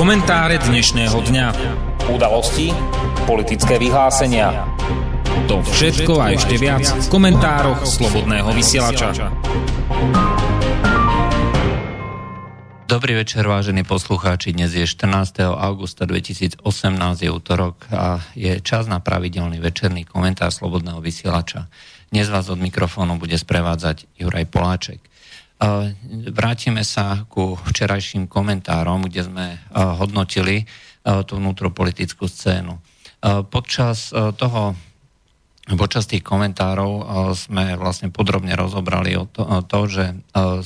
Komentáre dnešného dňa. Udalosti, politické vyhlásenia. To všetko a ešte viac v komentároch Slobodného vysielača. Dobrý večer, vážení poslucháči. Dnes je 14. augusta 2018, je útorok a je čas na pravidelný večerný komentár Slobodného vysielača. Dnes vás od mikrofónu bude sprevádzať Juraj Poláček. Vrátime sa ku včerajším komentárom, kde sme hodnotili tú vnútropolitickú scénu. Počas toho Počas tých komentárov sme vlastne podrobne rozobrali o to, o to, že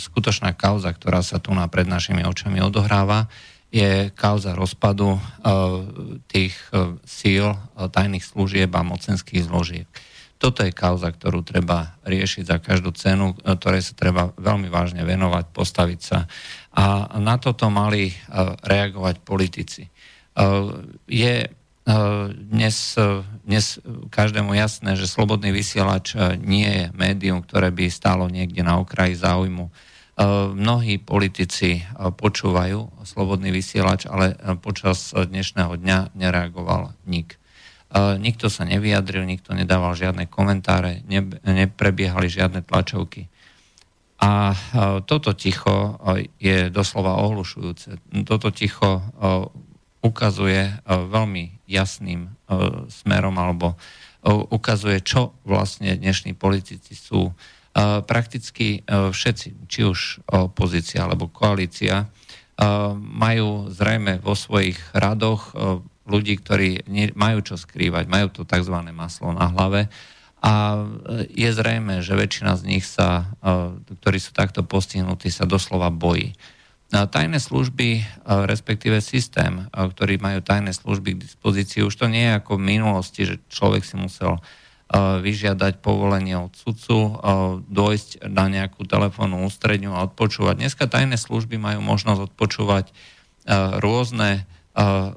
skutočná kauza, ktorá sa tu na pred našimi očami odohráva, je kauza rozpadu tých síl tajných služieb a mocenských zložiek. Toto je kauza, ktorú treba riešiť za každú cenu, e, ktorej sa treba veľmi vážne venovať, postaviť sa. A na toto mali e, reagovať politici. E, je dnes, dnes každému jasné, že slobodný vysielač nie je médium, ktoré by stálo niekde na okraji záujmu. Mnohí politici počúvajú slobodný vysielač, ale počas dnešného dňa nereagoval nik. Nikto sa nevyjadril, nikto nedával žiadne komentáre, ne, neprebiehali žiadne tlačovky. A toto ticho je doslova ohlušujúce. Toto ticho ukazuje veľmi jasným smerom alebo ukazuje, čo vlastne dnešní politici sú. Prakticky všetci, či už opozícia alebo koalícia, majú zrejme vo svojich radoch ľudí, ktorí majú čo skrývať, majú to tzv. maslo na hlave a je zrejme, že väčšina z nich sa, e, ktorí sú takto postihnutí, sa doslova bojí. Tajné služby, e, respektíve systém, e, ktorý majú tajné služby k dispozícii, už to nie je ako v minulosti, že človek si musel vyžiadať povolenie od sudcu, dojsť na nejakú telefónnu ústredňu a odpočúvať. Dneska tajné služby majú možnosť odpočúvať rôzne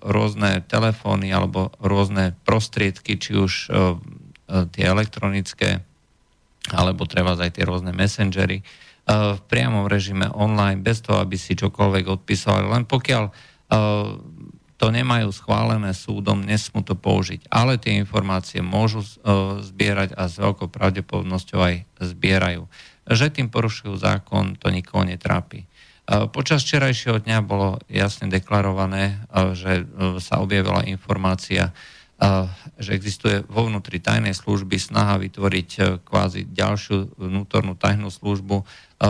rôzne telefóny alebo rôzne prostriedky, či už e, e, tie elektronické, alebo treba aj tie rôzne messengery, e, v priamom režime online, bez toho, aby si čokoľvek odpísali. Len pokiaľ to nemajú schválené súdom, nesmú to použiť. Ale tie informácie môžu zbierať a s veľkou pravdepodobnosťou aj zbierajú. Že tým porušujú zákon, to nikoho netrápi. Počas včerajšieho dňa bolo jasne deklarované, že e, sa objavila informácia, že existuje vo vnútri tajnej služby snaha vytvoriť e, kvázi ďalšiu vnútornú tajnú službu e,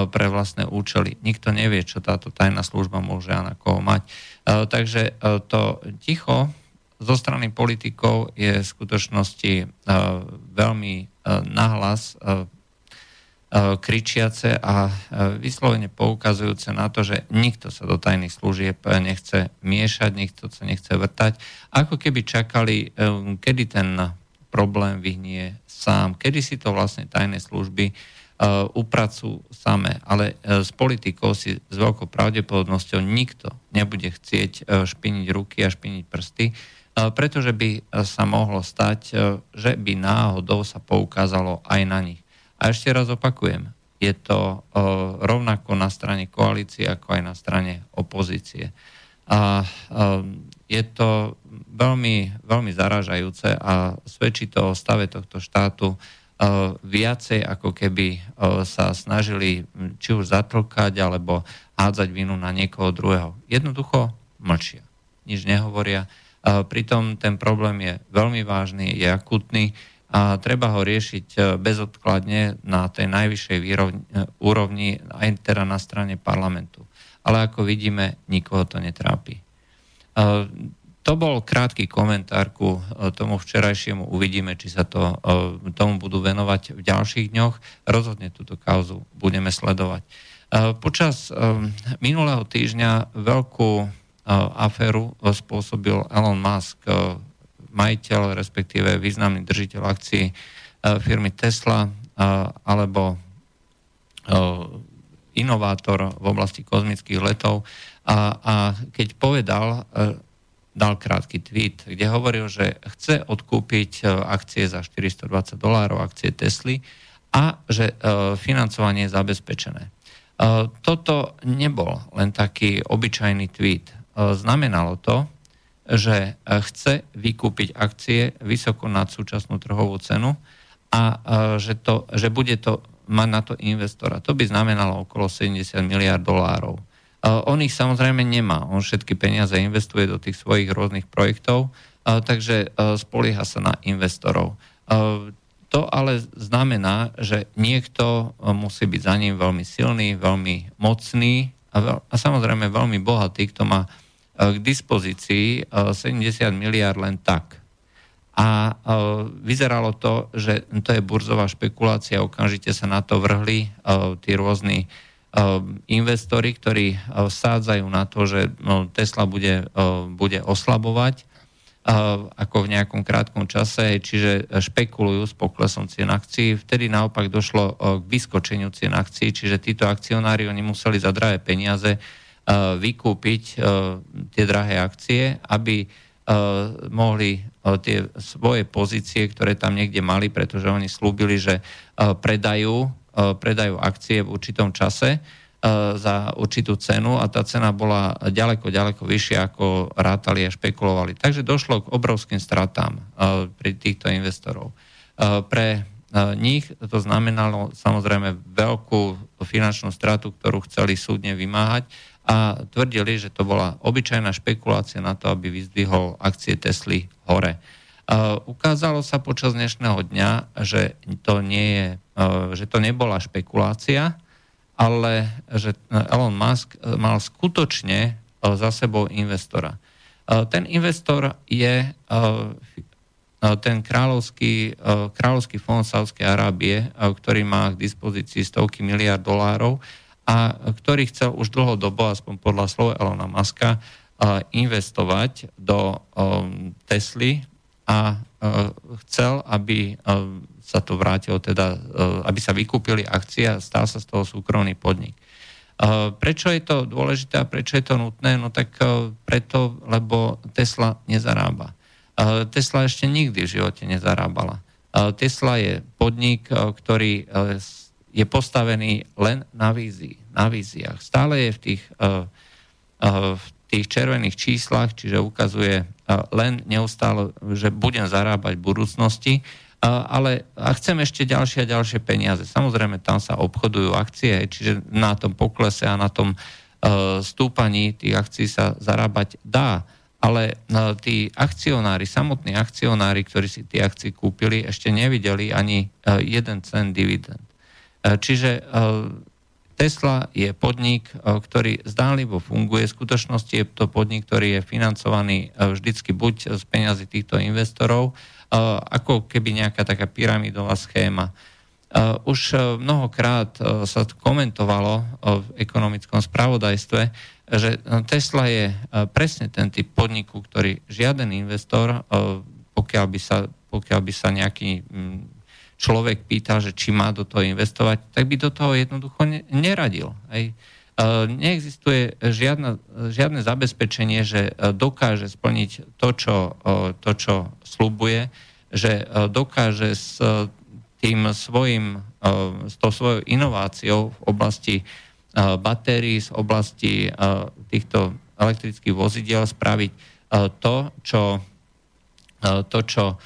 pre vlastné účely. Nikto nevie, čo táto tajná služba môže a na koho mať. Takže to ticho zo strany politikov je v skutočnosti veľmi nahlas E, kričiace a e, vyslovene poukazujúce na to, že nikto sa do tajných služieb nechce miešať, nikto sa nechce vrtať, ako keby čakali, e, kedy ten problém vyhnie sám, kedy si to vlastne tajné služby upracujú samé. Ale s politikou si s veľkou pravdepodobnosťou nikto nebude chcieť špiniť ruky a špiniť prsty, pretože by sa mohlo stať, že by náhodou sa poukázalo aj na nich. A ešte raz opakujem, je to rovnako na strane koalície, ako aj na strane opozície. A je to veľmi, veľmi zaražajúce a svedčí to o stave tohto štátu viacej, ako keby sa snažili či už zatlkať, alebo hádzať vinu na niekoho druhého. Jednoducho mlčia, nič nehovoria. Pritom ten problém je veľmi vážny, je akutný a treba ho riešiť e, bezodkladne na tej najvyššej e, úrovni, aj teda na strane parlamentu. Ale ako vidíme, nikoho to netrápi. E, to bol krátky komentár ku tomu včerajšiemu. Uvidíme, či sa to, tomu budú venovať v ďalších dňoch. Rozhodne túto kauzu budeme sledovať. Počas minulého týždňa veľkú aféru spôsobil Elon Musk majiteľ, respektíve významný držiteľ akcií e, firmy Tesla e, alebo e, inovátor v oblasti kozmických letov. A, a keď povedal, dal krátky tweet, kde hovoril, že chce odkúpiť akcie za 420 dolárov, akcie Tesly a že financovanie je zabezpečené. Toto nebol len taký obyčajný tweet. znamenalo to, že chce vykúpiť akcie vysoko nad súčasnú trhovú cenu a že, to, že bude to mať na to investora. To by znamenalo okolo 70 miliard dolárov. On ich samozrejme nemá. On všetky peniaze investuje do tých svojich rôznych projektov, takže spolieha sa na investorov. To ale znamená, že niekto musí byť za ním veľmi silný, veľmi mocný a, veľ, a samozrejme veľmi bohatý, kto má k dispozícii 70 miliard len tak. A vyzeralo to, že to je burzová špekulácia, okamžite sa na to vrhli tí rôzni investori, ktorí vsádzajú na to, že no, Tesla bude, bude oslabovať ako v nejakom krátkom čase, čiže špekulujú s poklesom cien akcií. Vtedy naopak došlo k vyskočeniu cien akcií, čiže títo akcionári oni museli za drahé peniaze vykúpiť tie drahé akcie, aby mohli tie svoje pozície, ktoré tam niekde mali, pretože oni slúbili, že predajú, predajú akcie v určitom čase, za určitú cenu a tá cena bola ďaleko, ďaleko vyššia, ako rátali a špekulovali. Takže došlo k obrovským stratám pri týchto investorov. Pre nich to znamenalo samozrejme veľkú finančnú stratu, ktorú chceli súdne vymáhať a tvrdili, že to bola obyčajná špekulácia na to, aby vyzdvihol akcie Tesly hore. Ukázalo sa počas dnešného dňa, že to, nie je, že to nebola špekulácia, ale že Elon Musk eh, mal skutočne za sebou investora. Ten investor je ten kráľovský, kráľovský fond Sávskej Arábie, ktorý má k dispozícii stovky miliard dolárov a ktorý chcel už dlhodobo, aspoň podľa slova Elona Muska, investovať do Tesly a chcel, aby sa to vrátilo, teda, eh, aby sa vykúpili akcie a stal sa z toho súkromný podnik. Eh, prečo je to dôležité a prečo je to nutné? No tak eh, preto, lebo Tesla nezarába. Tesla ešte nikdy v živote nezarábala. Tesla je podnik, ktorý je postavený len na vízii, na víziách. Stále je v tých, v tých červených číslach, čiže ukazuje len neustále, že budem zarábať v budúcnosti, ale a chcem ešte ďalšie a ďalšie peniaze. Samozrejme, tam sa obchodujú akcie, čiže na tom poklese a na tom stúpaní tých akcií sa zarábať dá. Ale tí akcionári, samotní akcionári, ktorí si tie akcie kúpili, ešte nevideli ani jeden cent dividend. Uh, čiže uh, Tesla je podnik, ktorý zdánlivo funguje. V skutočnosti je to podnik, ktorý je financovaný vždycky buď z peniazy týchto investorov, ako keby nejaká taká pyramidová schéma. Už e, mnohokrát e, sa komentovalo v ekonomickom spravodajstve, že Tesla je e, presne ten typ podniku, ktorý žiaden investor, pokiaľ by sa, pokiaľ by sa nejaký človek pýtal, že či má do toho investovať, tak by do toho jednoducho neradil. Hej neexistuje žiadna, žiadne zabezpečenie, že e, dokáže splniť to, čo, to, čo slubuje, že e, dokáže s tým svojim, e, s tou svojou inováciou v oblasti batérií, z oblasti týchto elektrických vozidiel spraviť to, čo, to, čo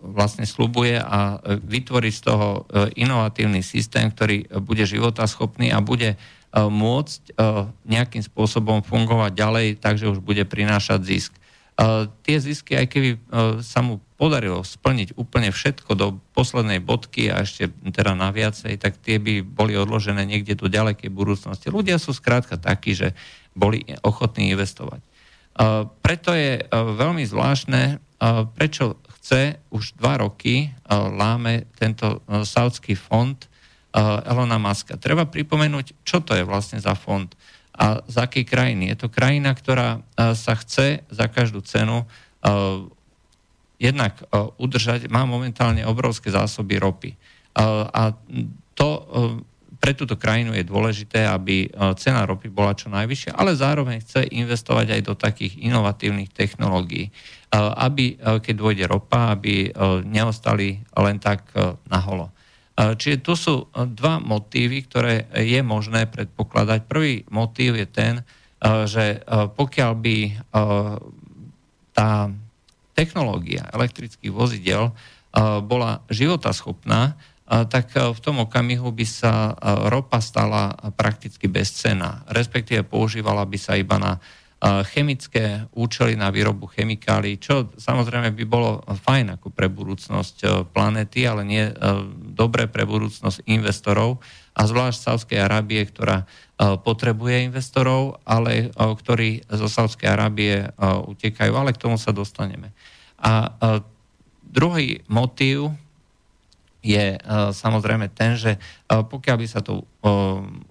vlastne slubuje a vytvorí z toho e, inovatívny systém, ktorý bude životaschopný a bude e, môcť e, nejakým spôsobom fungovať ďalej, takže už bude prinášať zisk. Tie zisky, aj keby sa mu podarilo splniť úplne všetko do poslednej bodky a ešte teda na viacej, tak tie by boli odložené niekde do ďalekej budúcnosti. Ľudia sú skrátka takí, že boli ochotní investovať. Preto je veľmi zvláštne, prečo chce už dva roky láme tento saudský fond Elona Muska. Treba pripomenúť, čo to je vlastne za fond a z akej krajiny. Je to krajina, ktorá sa chce za každú cenu jednak udržať, má momentálne obrovské zásoby ropy. A to pre túto krajinu je dôležité, aby cena ropy bola čo najvyššia, ale zároveň chce investovať aj do takých inovatívnych technológií aby, keď dôjde ropa, aby neostali len tak naholo. Čiže tu sú dva motívy, ktoré je možné predpokladať. Prvý motív je ten, že pokiaľ by tá technológia elektrických vozidel bola životaschopná, tak v tom okamihu by sa ropa stala prakticky bezcená, respektíve používala by sa iba na chemické účely na výrobu chemikálií, čo samozrejme by bolo fajn ako pre budúcnosť e, planety, ale nie e, dobre pre budúcnosť investorov a zvlášť Sávskej Arábie, ktorá e, potrebuje investorov, ale ktorí zo Sávskej Arábie utekajú, ale k tomu sa dostaneme. A druhý motív je samozrejme ten, že pokiaľ by sa to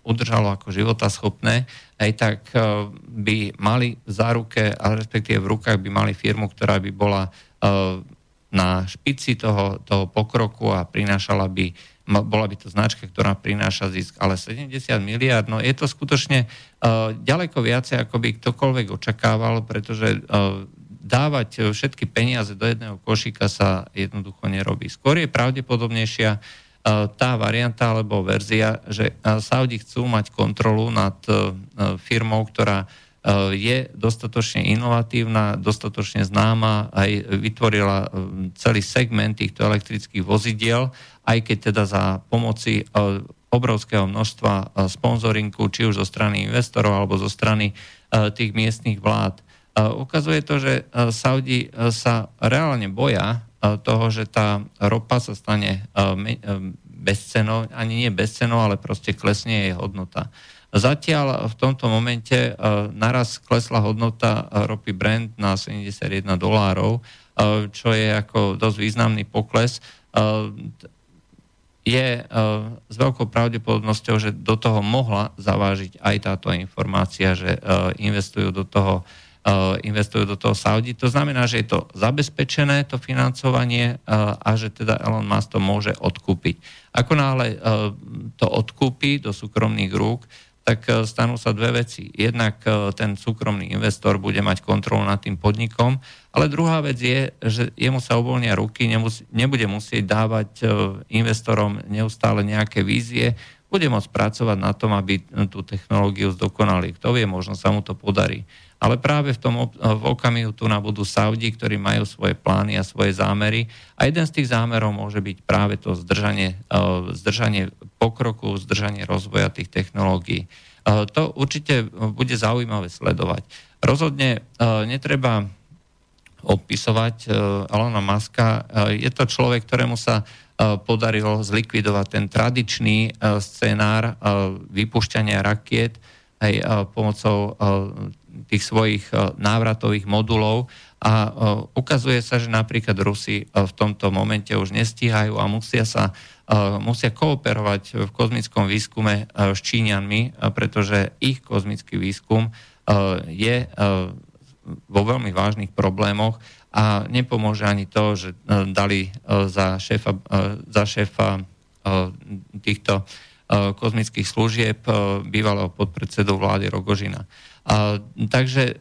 udržalo ako životaschopné, aj tak uh, by mali v záruke, ale respektíve v rukách by mali firmu, ktorá by bola uh, na špici toho, toho pokroku a prinášala by, bola by to značka, ktorá prináša zisk, ale 70 miliard, no je to skutočne uh, ďaleko viacej, ako by ktokoľvek očakával, pretože dávať všetky peniaze do jedného košíka sa jednoducho nerobí. Skôr je pravdepodobnejšia tá varianta alebo verzia, že Saudi chcú mať kontrolu nad e, firmou, ktorá e, je dostatočne inovatívna, dostatočne známa, aj vytvorila e, celý segment týchto elektrických vozidiel, aj keď teda za pomoci obrovského množstva sponzoringu, či už zo strany investorov alebo zo strany tých miestnych vlád. Ukazuje to, že Saudi sa reálne boja toho, že tá ropa sa stane bezcenou, ani nie bezcenou, ale proste klesne jej hodnota. Zatiaľ v tomto momente naraz klesla hodnota ropy Brent na 71 dolárov, čo je ako dosť významný pokles. Je s veľkou pravdepodobnosťou, že do toho mohla zavážiť aj táto informácia, že investujú do toho investujú do toho Saudi. To znamená, že je to zabezpečené, to financovanie eh, a že teda Elon Musk to môže odkúpiť. Ako náhle eh, to odkúpi do súkromných rúk, tak stanú sa dve veci. Jednak ten súkromný investor bude mať kontrolu nad tým podnikom, ale druhá vec je, že jemu sa uvoľnia ruky, nebude musieť dávať investorom neustále nejaké vízie, bude môcť pracovať na tom, aby tú technológiu zdokonali. Kto vie, možno sa mu to podarí. Ale práve v tom v okamihu tu na budú Saudi, ktorí majú svoje plány a svoje zámery. A jeden z tých zámerov môže byť práve to zdržanie, e, zdržanie pokroku, zdržanie rozvoja tých technológií. E, to určite bude zaujímavé sledovať. Rozhodne e, netreba opisovať Alona Maska. Je to človek, ktorému sa podarilo zlikvidovať ten tradičný scenár vypušťania rakiet aj pomocou tých svojich e, návratových modulov. A e, ukazuje sa, že napríklad Rusi e, v tomto momente už nestíhajú a musia sa musia kooperovať v kozmickom výskume s Číňanmi, pretože ich kozmický výskum je vo veľmi vážnych problémoch a nepomôže ani to, že dali za šéfa, za šéfa týchto kozmických služieb bývalého podpredsedu vlády Rogožina. Takže e,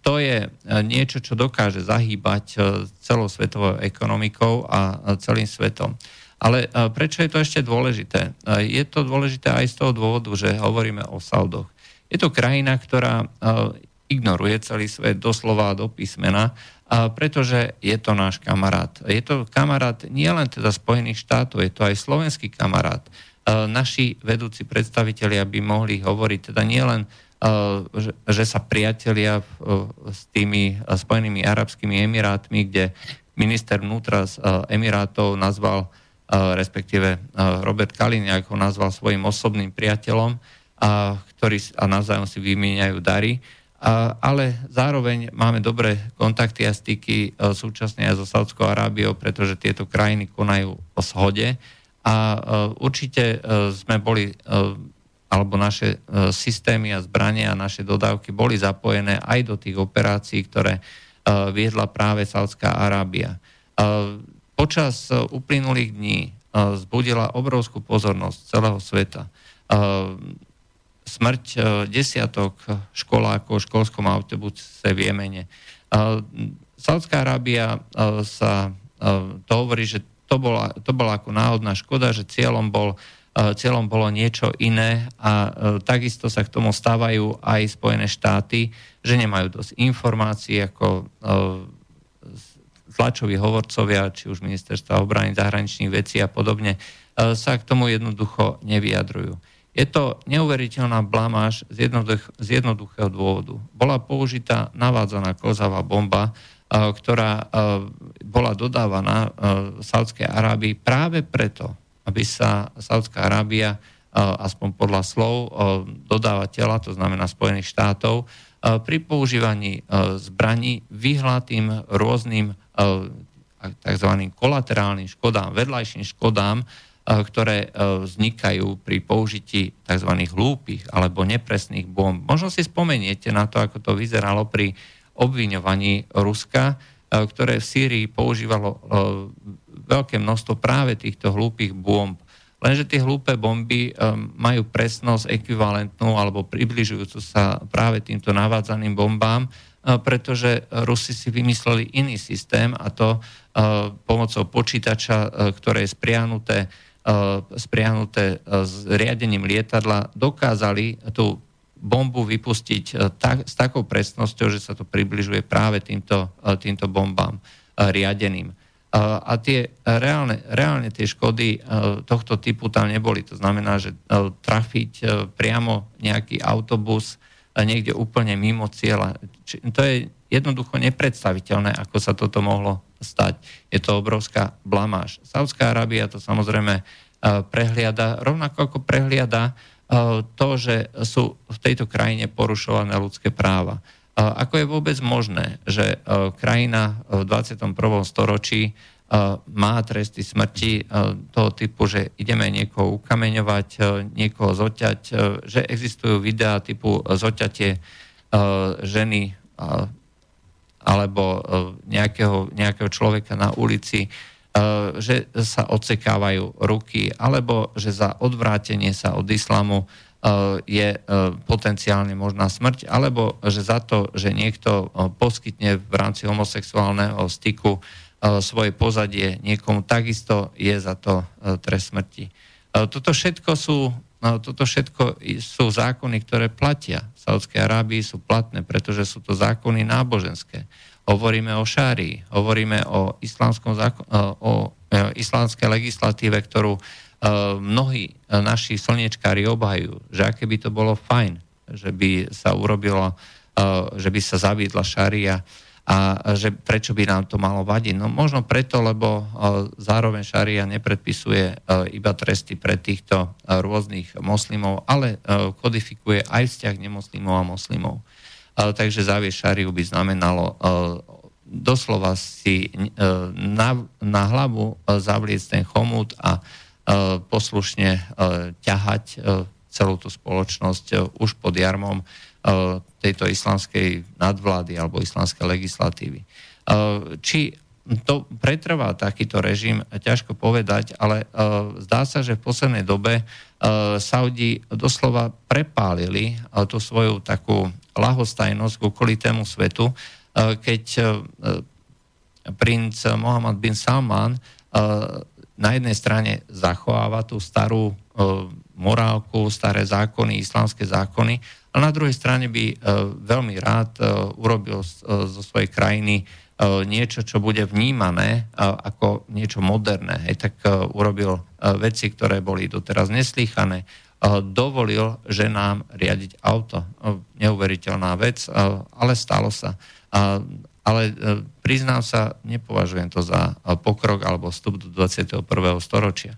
to je e, niečo, čo dokáže zahýbať e, celou svetovou ekonomikou a celým svetom. Ale prečo je to ešte dôležité? Je to dôležité aj z toho dôvodu, že hovoríme o Saudoch. Je to krajina, ktorá ignoruje celý svet doslova do písmena, pretože je to náš kamarát. Je to kamarát nielen teda Spojených štátov, je to aj slovenský kamarát. Naši vedúci predstavitelia by mohli hovoriť teda nielen že, že sa priatelia s tými Spojenými arabskými emirátmi, kde minister vnútra z Emirátov nazval, respektíve Robert Kaliniak ho nazval svojim osobným priateľom, ktorí a navzájom si vymieňajú dary. Ale zároveň máme dobré kontakty a styky súčasne aj so Saudskou Arábiou, pretože tieto krajiny konajú o shode a určite sme boli alebo naše e, systémy a zbrania a naše dodávky boli zapojené aj do tých operácií, ktoré e, viedla práve Saudská Arábia. E, počas uplynulých dní zbudila obrovskú pozornosť celého sveta. Smrť desiatok školákov v školskom autobuse v Jemene. Saudská Arábia sa to hovorí, že to bola, to bola ako náhodná škoda, že cieľom bol cieľom bolo niečo iné a takisto sa k tomu stávajú aj Spojené štáty, že nemajú dosť informácií ako tlačoví hovorcovia, či už ministerstva obrany, zahraničných vecí a podobne, sa k tomu jednoducho nevyjadrujú. Je to neuveriteľná blamáž z, jednoduch, z jednoduchého dôvodu. Bola použitá navádzaná klzavá bomba, ktorá bola dodávaná Saudskej Arábii práve preto, aby sa Saudská Arábia, aspoň podľa slov dodávateľa, to znamená Spojených štátov, pri používaní zbraní vyhla tým rôznym tzv. kolaterálnym škodám, vedľajším škodám, ktoré vznikajú pri použití tzv. hlúpych alebo nepresných bomb. Možno si spomeniete na to, ako to vyzeralo pri obviňovaní Ruska, ktoré v Sýrii používalo veľké množstvo práve týchto hlúpých bomb. Lenže tie hlúpe bomby um, majú presnosť ekvivalentnú alebo približujúcu sa práve týmto navádzaným bombám, pretože Rusi si vymysleli iný systém a to pomocou počítača, ktoré je spriahnuté, spriahnuté s riadením lietadla, dokázali tú bombu vypustiť tak, s takou presnosťou, že sa to približuje práve týmto, týmto bombám riadeným. A tie reálne, reálne tie škody e, tohto typu tam neboli. To znamená, že e, trafiť e, priamo nejaký autobus niekde úplne mimo cieľa. To je jednoducho nepredstaviteľné, ako sa toto mohlo stať. Je to obrovská blamáž. Saudská Arábia to samozrejme prehliada, rovnako ako prehliada to, že sú v tejto krajine porušované ľudské práva. Ako je vôbec možné, že e, krajina v 21. storočí má tresty smrti toho typu, že ideme niekoho ukameňovať, niekoho zoťať, že existujú videá typu zoťatie ženy alebo nejakého, nejakého človeka na ulici, že sa odsekávajú ruky, alebo že za odvrátenie sa od islamu Eh, je eh, potenciálne možná smrť, alebo že za to, že niekto poskytne v rámci homosexuálneho styku svoje pozadie niekomu, takisto je za to trest smrti. Toto všetko sú, toto všetko sú zákony, ktoré platia. V Saudskej Arábii sú platné, pretože sú to zákony náboženské. Hovoríme o šárii, hovoríme o, islamskom zákon, o islamskej legislatíve, ktorú Eh, mnohí naši slniečkári obhajú, že aké by to bolo fajn, že by sa urobilo, že by sa zaviedla šaria a že prečo by nám to malo vadiť. No možno preto, lebo zároveň šaria nepredpisuje iba tresty pre týchto rôznych moslimov, ale kodifikuje aj vzťah nemoslimov a moslimov. Takže šariu by znamenalo doslova si na, na hlavu zavliecť ten chomút a E, poslušne e, ťahať e, celú tú spoločnosť už pod jarmom tejto islamskej nadvlády alebo islamskej legislatívy. Či to pretrvá takýto režim, ťažko povedať, ale zdá sa, že v poslednej dobe Saudi doslova prepálili tú svoju takú lahostajnosť k okolitému svetu, keď princ Mohammed bin Salman na jednej strane zachováva tú starú e, morálku, staré zákony, islamské zákony, a na druhej strane by e, veľmi rád e, urobil e, zo svojej krajiny e, niečo, čo bude vnímané e, ako niečo moderné. Hej, tak e, urobil e, veci, ktoré boli doteraz neslýchané. E, dovolil ženám riadiť auto. E, neuveriteľná vec, e, ale stalo sa. Ale priznám sa, nepovažujem to za pokrok alebo vstup do 21. storočia.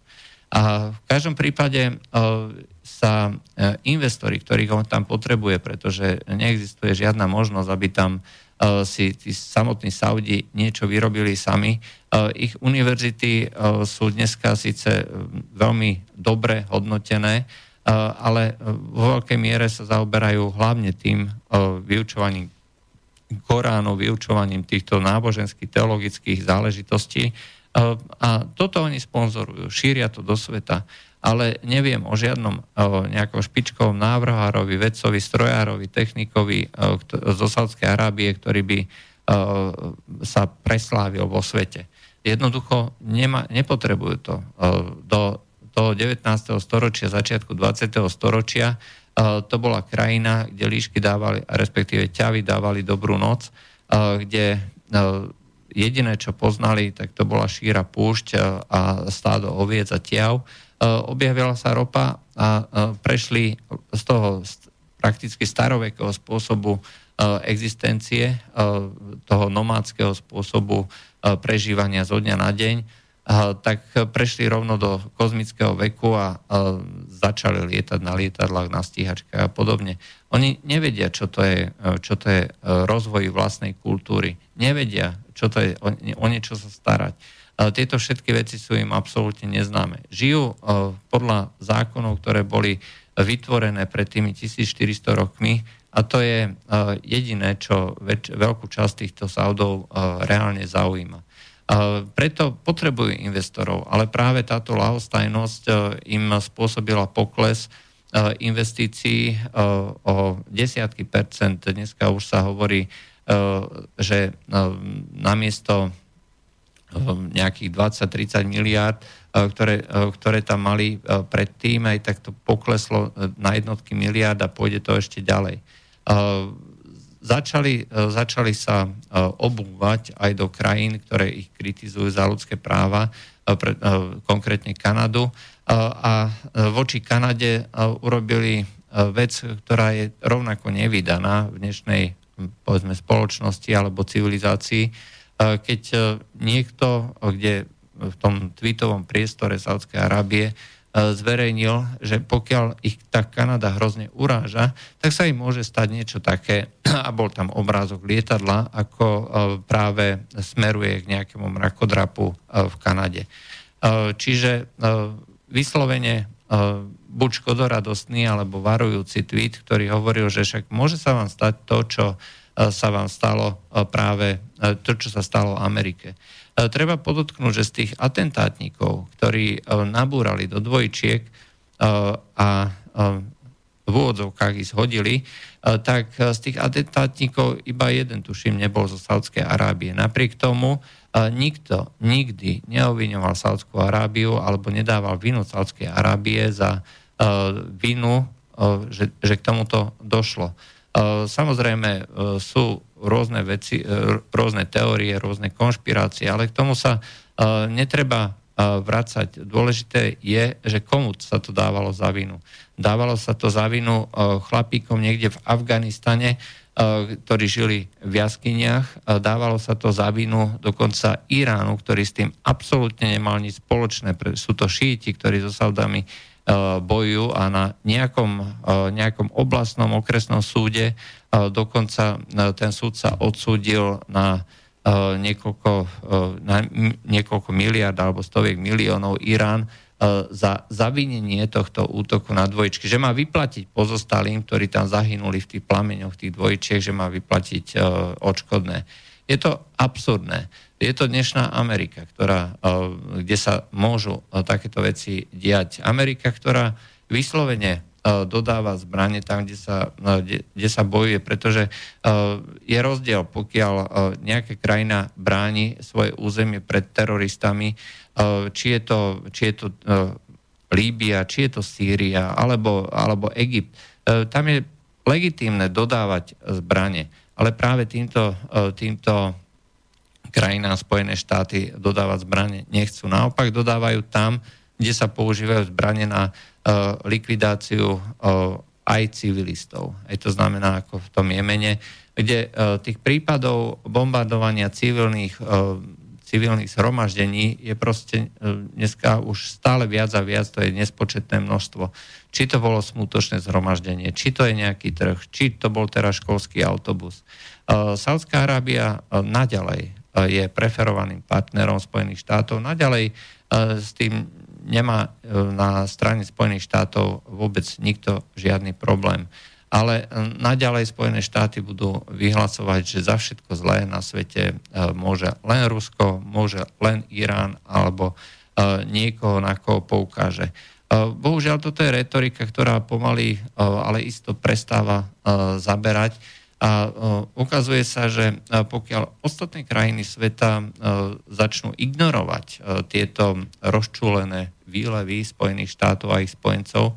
A v každom prípade sa investori, ktorých on tam potrebuje, pretože neexistuje žiadna možnosť, aby tam si tí samotní Saudi niečo vyrobili sami. Ich univerzity sú dneska síce veľmi dobre hodnotené, ale vo veľkej miere sa zaoberajú hlavne tým vyučovaním Koránu, vyučovaním týchto náboženských, teologických záležitostí. A toto oni sponzorujú, šíria to do sveta, ale neviem o žiadnom nejakom špičkovom návrhárovi, vedcovi, strojárovi, technikovi zo Sádskej Arábie, ktorý by sa preslávil vo svete. Jednoducho nema, nepotrebujú to. Do toho 19. storočia, začiatku 20. storočia to bola krajina, kde líšky dávali, respektíve ťavy dávali dobrú noc, kde jediné, čo poznali, tak to bola šíra púšť a stádo oviec a tiav. Objavila sa ropa a prešli z toho prakticky starovekého spôsobu existencie, toho nomádskeho spôsobu prežívania zo dňa na deň, tak prešli rovno do kozmického veku a začali lietať na lietadlách, na stíhačkách a podobne. Oni nevedia, čo to je, čo to je rozvoj vlastnej kultúry. Nevedia, čo to je o, niečo sa starať. Tieto všetky veci sú im absolútne neznáme. Žijú podľa zákonov, ktoré boli vytvorené pred tými 1400 rokmi a to je jediné, čo veľkú časť týchto Saudov reálne zaujíma. Preto potrebujú investorov, ale práve táto lahostajnosť e, im spôsobila pokles e, investícií e, o desiatky percent. Dneska už sa hovorí, že namiesto nejakých 20-30 miliárd, ktoré, ktoré tam mali predtým, aj tak to pokleslo na jednotky miliárd a pôjde to ešte ďalej začali, e, začali sa e, obúvať aj do krajín, ktoré ich kritizujú za ľudské práva, e, konkrétne Kanadu. A voči Kanade urobili vec, ktorá je rovnako nevydaná v dnešnej povedzme, spoločnosti alebo civilizácii, keď niekto, kde v tom tweetovom priestore Saudskej Arábie zverejnil, že pokiaľ ich tá Kanada hrozne uráža, tak sa im môže stať niečo také, a bol tam obrázok lietadla, ako e, práve smeruje k nejakému mrakodrapu e, v Kanade. Čiže vyslovene buď škodoradostný alebo varujúci tweet, ktorý hovoril, že však môže sa vám stať to, čo sa vám stalo práve, to, čo sa stalo Amerike. E, treba podotknúť, že z tých atentátnikov, ktorí e, nabúrali do dvojčiek e, a v úvodzovkách ich zhodili, tak z tých atentátnikov iba jeden, tuším, nebol zo Saudskej Arábie. Napriek tomu nikto nikdy neobviňoval Saudskú Arábiu alebo nedával vinu Saudskej Arábie za vinu, že, že k tomuto došlo. Samozrejme sú rôzne veci, e, rôzne teórie, rôzne konšpirácie, ale k tomu sa e, netreba e, vracať. Dôležité je, že komu sa to dávalo za vinu. Dávalo sa to za vinu chlapíkom niekde v Afganistane, ktorí žili v jaskyniach. Dávalo sa to za vinu dokonca Iránu, ktorý s tým absolútne nemal nič spoločné. Sú to šíti, ktorí so Saudami bojujú a na nejakom, nejakom oblastnom okresnom súde dokonca ten súd sa odsúdil na niekoľko, na niekoľko miliard alebo stoviek miliónov Irán za zavinenie tohto útoku na dvojčky, že má vyplatiť pozostalým, ktorí tam zahynuli v tých plameňoch tých dvojčiek, že má vyplatiť odškodné. Je to absurdné. Je to dnešná Amerika, ktorá, kde sa môžu takéto veci diať. Amerika, ktorá vyslovene dodáva zbranie tam, kde sa, kde, kde sa bojuje, pretože je rozdiel, pokiaľ nejaká krajina bráni svoje územie pred teroristami, či je to, či je to Líbia, či je to Sýria, alebo, alebo Egypt. Tam je legitímne dodávať zbranie, ale práve týmto, týmto krajinám Spojené štáty dodávať zbranie nechcú. Naopak dodávajú tam, kde sa používajú zbranie na uh, likvidáciu uh, aj civilistov. Aj to znamená ako v tom Jemene, kde tých prípadov bombardovania civilných, civilných zhromaždení je proste uh, dneska už stále viac a viac, to je nespočetné množstvo. Či to bolo smutočné zhromaždenie, či to je nejaký trh, či to bol teraz školský autobus. Uh, Saudská Arábia uh, naďalej je preferovaným partnerom Spojených štátov. Naďalej e, s tým nemá e, na strane Spojených štátov vôbec nikto žiadny problém. Ale e, naďalej Spojené štáty budú vyhlasovať, že za všetko zlé na svete môže len Rusko, môže len Irán alebo niekoho, na koho poukáže. Bohužiaľ, toto je retorika, ktorá pomaly, ale isto prestáva zaberať A ukazuje sa, že pokiaľ ostatné krajiny sveta začnú ignorovať tieto rozčúlené výlevy Spojených štátov a ich spojencov,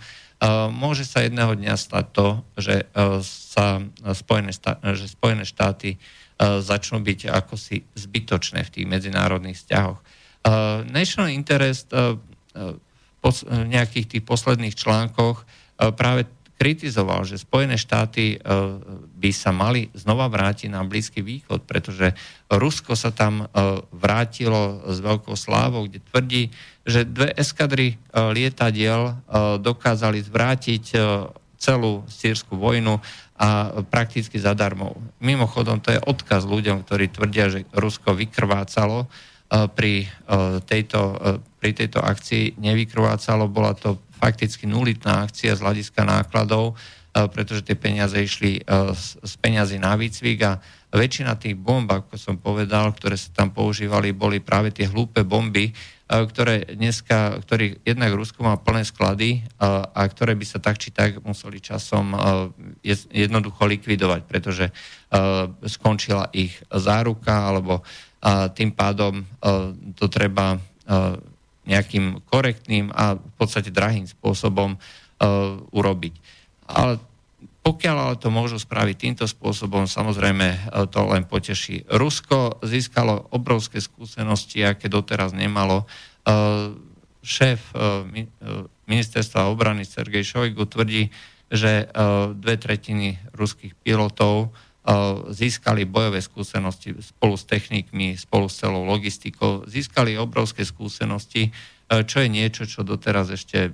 môže sa jedného dňa stať to, že sa Spojené, že Spojené štáty začnú byť ako si zbytočné v tých medzinárodných vzťahoch. National interest v nejakých tých posledných článkoch práve kritizoval, že Spojené štáty e, by sa mali znova vrátiť na Blízky východ, pretože Rusko sa tam e, vrátilo s veľkou slávou, kde tvrdí, že dve eskadry e, lietadiel dokázali zvrátiť celú sírskú vojnu a prakticky zadarmo. Mimochodom, to je odkaz ľuďom, ktorí tvrdia, že Rusko vykrvácalo pri tejto, pri tejto akcii. Nevykrvácalo, bola to fakticky nulitná akcia z hľadiska nákladov, e, pretože tie peniaze išli e, z peniazy na výcvik a väčšina tých bomb, ako som povedal, ktoré sa tam používali, boli práve tie hlúpe bomby, e, ktoré dneska, ktorých jednak Rusko má plné sklady a ktoré by sa tak či tak museli časom jednoducho likvidovať, pretože skončila ich záruka alebo tým pádom to treba nejakým korektným a v podstate drahým spôsobom uh, urobiť. Ale pokiaľ ale to môžu spraviť týmto spôsobom, samozrejme uh, to len poteší. Rusko získalo obrovské skúsenosti, aké doteraz nemalo. Uh, šéf uh, ministerstva obrany Sergej Šojgu tvrdí, že dve tretiny ruských pilotov získali bojové skúsenosti spolu s technikmi, spolu s celou logistikou, získali obrovské skúsenosti, čo je niečo, čo doteraz ešte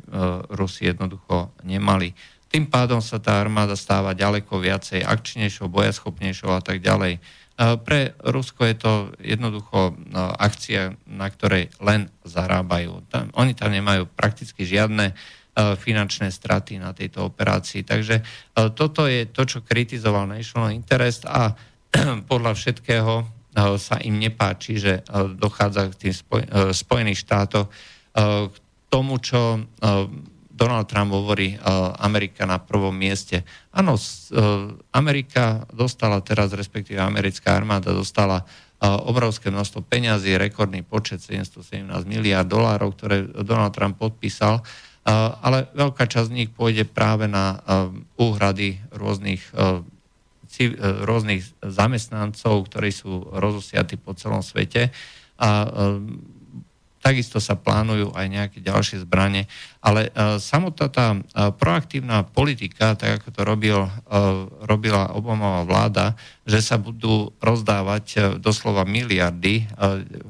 Rusi jednoducho nemali. Tým pádom sa tá armáda stáva ďaleko viacej akčnejšou, bojaschopnejšou a tak ďalej. Pre Rusko je to jednoducho akcia, na ktorej len zarábajú. Oni tam nemajú prakticky žiadne E, finančné straty na tejto operácii. Takže e, toto je to, čo kritizoval National Interest a podľa všetkého e, sa im nepáči, že dochádza k tým Spojených štátoch k tomu, čo Donald Trump hovorí Amerika na prvom mieste. Áno, Amerika dostala teraz, respektíve americká armáda dostala obrovské množstvo peňazí, rekordný počet 717 miliard dolárov, ktoré Donald Trump podpísal ale veľká časť z nich pôjde práve na úhrady rôznych, rôznych zamestnancov, ktorí sú rozosiatí po celom svete. A takisto sa plánujú aj nejaké ďalšie zbranie, ale samotná tá proaktívna politika, tak ako to robil, robila Obamová vláda, že sa budú rozdávať doslova miliardy,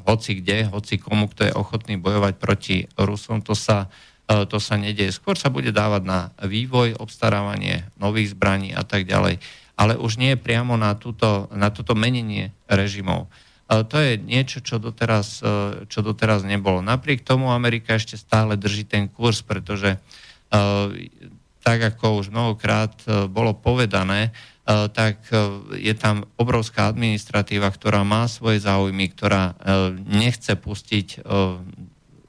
hoci kde, hoci komu, kto je ochotný bojovať proti Rusom, to sa E, to sa nedieje. Skôr sa bude dávať na vývoj, obstarávanie nových zbraní a tak ďalej. Ale už nie priamo na, túto, na toto menenie režimov. E, to je niečo, čo doteraz, e, čo doteraz nebolo. Napriek tomu Amerika ešte stále drží ten kurz, pretože tak ako už mnohokrát bolo povedané, tak je tam obrovská administratíva, ktorá má svoje záujmy, ktorá nechce pustiť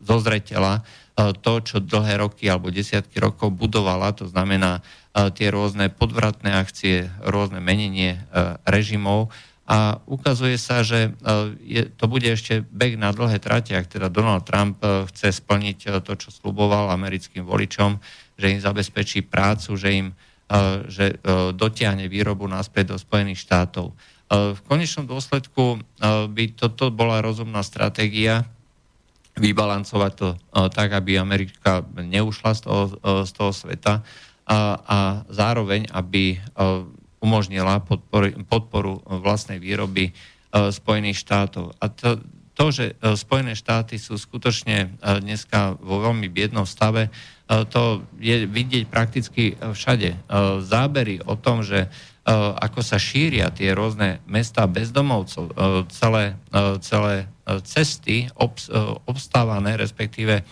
zo zretela E, to, čo dlhé roky alebo desiatky rokov budovala, to znamená e, tie rôzne podvratné akcie, rôzne menenie e, režimov a ukazuje sa, že je, to bude ešte beh na dlhé trate, ak teda Donald Trump chce splniť to, čo sluboval americkým voličom, že im zabezpečí prácu, že im že dotiahne výrobu naspäť do Spojených štátov. V konečnom dôsledku by toto bola rozumná stratégia, vybalancovať to tak, aby Amerika neušla z toho, z toho sveta a, a zároveň, aby umožnila podporu, podporu vlastnej výroby Spojených štátov. A to, to, že Spojené štáty sú skutočne dneska vo veľmi biednom stave, to je vidieť prakticky všade. Zábery o tom, že ako sa šíria tie rôzne mesta bezdomovcov, celé, celé cesty obs, obstávané, respektíve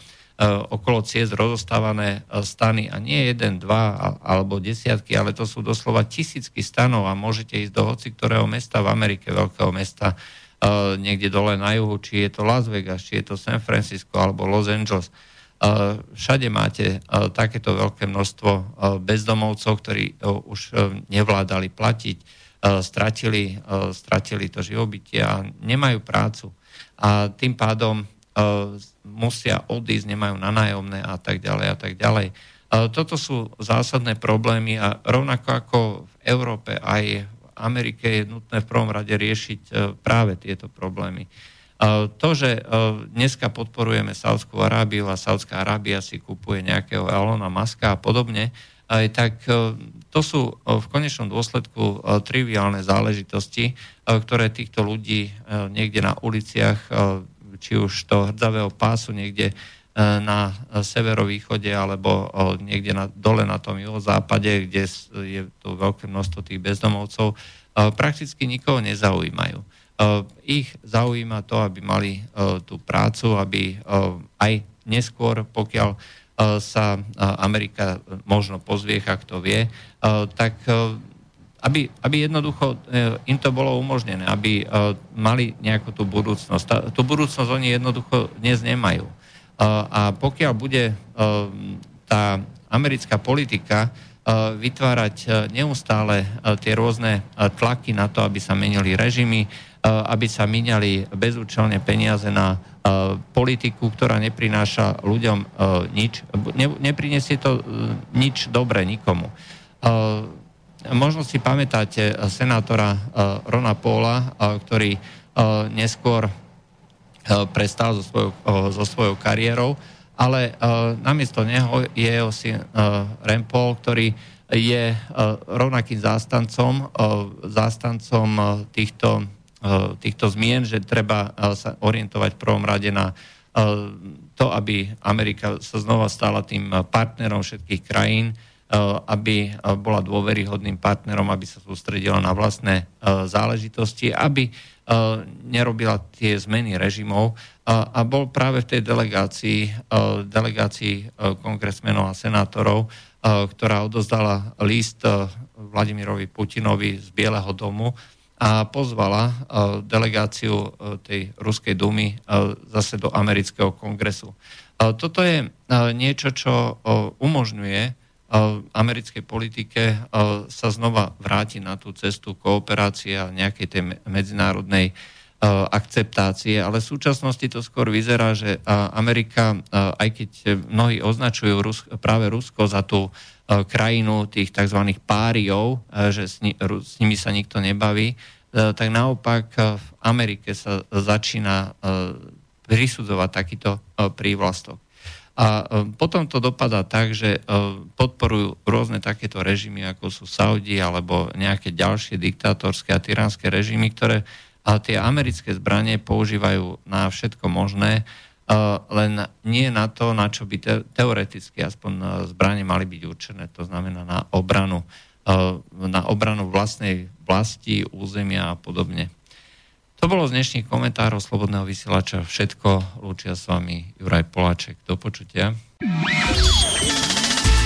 okolo ciest rozostávané stany a nie jeden, dva alebo desiatky, ale to sú doslova tisícky stanov a môžete ísť do hoci ktorého mesta v Amerike, veľkého mesta, niekde dole na juhu, či je to Las Vegas, či je to San Francisco alebo Los Angeles. Všade máte takéto veľké množstvo bezdomovcov, ktorí už nevládali platiť stratili, stratili to živobytie a nemajú prácu. A tým pádom musia odísť, nemajú na nájomné a tak ďalej a tak ďalej. Toto sú zásadné problémy a rovnako ako v Európe aj v Amerike je nutné v prvom rade riešiť práve tieto problémy. To, že dneska podporujeme Saudskú Arábiu a Saudská Arábia si kupuje nejakého Elona Muska a podobne, tak to sú v konečnom dôsledku triviálne záležitosti, ktoré týchto ľudí niekde na uliciach, či už to hrdzavého pásu niekde na severovýchode alebo niekde na, dole na tom juhozápade, kde je to veľké množstvo tých bezdomovcov, prakticky nikoho nezaujímajú. Eh, ich zaujíma to, aby mali eh, tú prácu, aby eh, aj neskôr, pokiaľ sa Amerika možno pozviecha, kto vie, tak aby, aby jednoducho im to bolo umožnené, aby mali nejakú tú budúcnosť. Tú budúcnosť oni jednoducho dnes nemajú. A pokiaľ bude tá americká politika vytvárať neustále tie rôzne tlaky na to, aby sa menili režimy, aby sa míňali bezúčelne peniaze na eh, politiku, ktorá neprináša ľuďom eh, nič. Ne, neprinesie to nič dobre nikomu. Možno si pamätáte senátora Rona Póla, ktorý neskôr prestal so svojou, so svojou kariérou, ale namiesto neho je jeho syn Rempol, ktorý je rovnakým zástancom, zástancom týchto Eh, týchto zmien, že treba eh, sa orientovať v prvom rade na eh, to, aby Amerika sa znova stala tým partnerom všetkých krajín, aby bola dôveryhodným partnerom, aby sa sústredila na vlastné záležitosti, aby nerobila tie zmeny režimov a bol práve v tej delegácii, delegácii kongresmenov a senátorov, ktorá odozdala list Vladimirovi Putinovi z Bieleho domu, a pozvala e, delegáciu e, tej Ruskej dumy e, zase do amerického kongresu. Toto je niečo, čo umožňuje americkej politike sa znova vrátiť na tú cestu kooperácie a nejakej tej medzinárodnej akceptácie, ale v súčasnosti to skôr vyzerá, že Amerika, aj keď mnohí označujú práve Rusko za tú krajinu tých tzv. páriov, že s, ni, s nimi sa nikto nebaví, tak naopak v Amerike sa začína prisudzovať takýto prívlastok. A potom to dopadá tak, že podporujú rôzne takéto režimy, ako sú Saudi alebo nejaké ďalšie diktátorské a tyránske režimy, ktoré tie americké zbranie používajú na všetko možné, len nie na to, na čo by te, teoreticky aspoň e, zbranie mali byť určené, to znamená na obranu, e, na obranu vlastnej vlasti, územia a podobne. To bolo z dnešných komentárov Slobodného vysielača všetko. Lúčia s vami Juraj Poláček. Do počutia.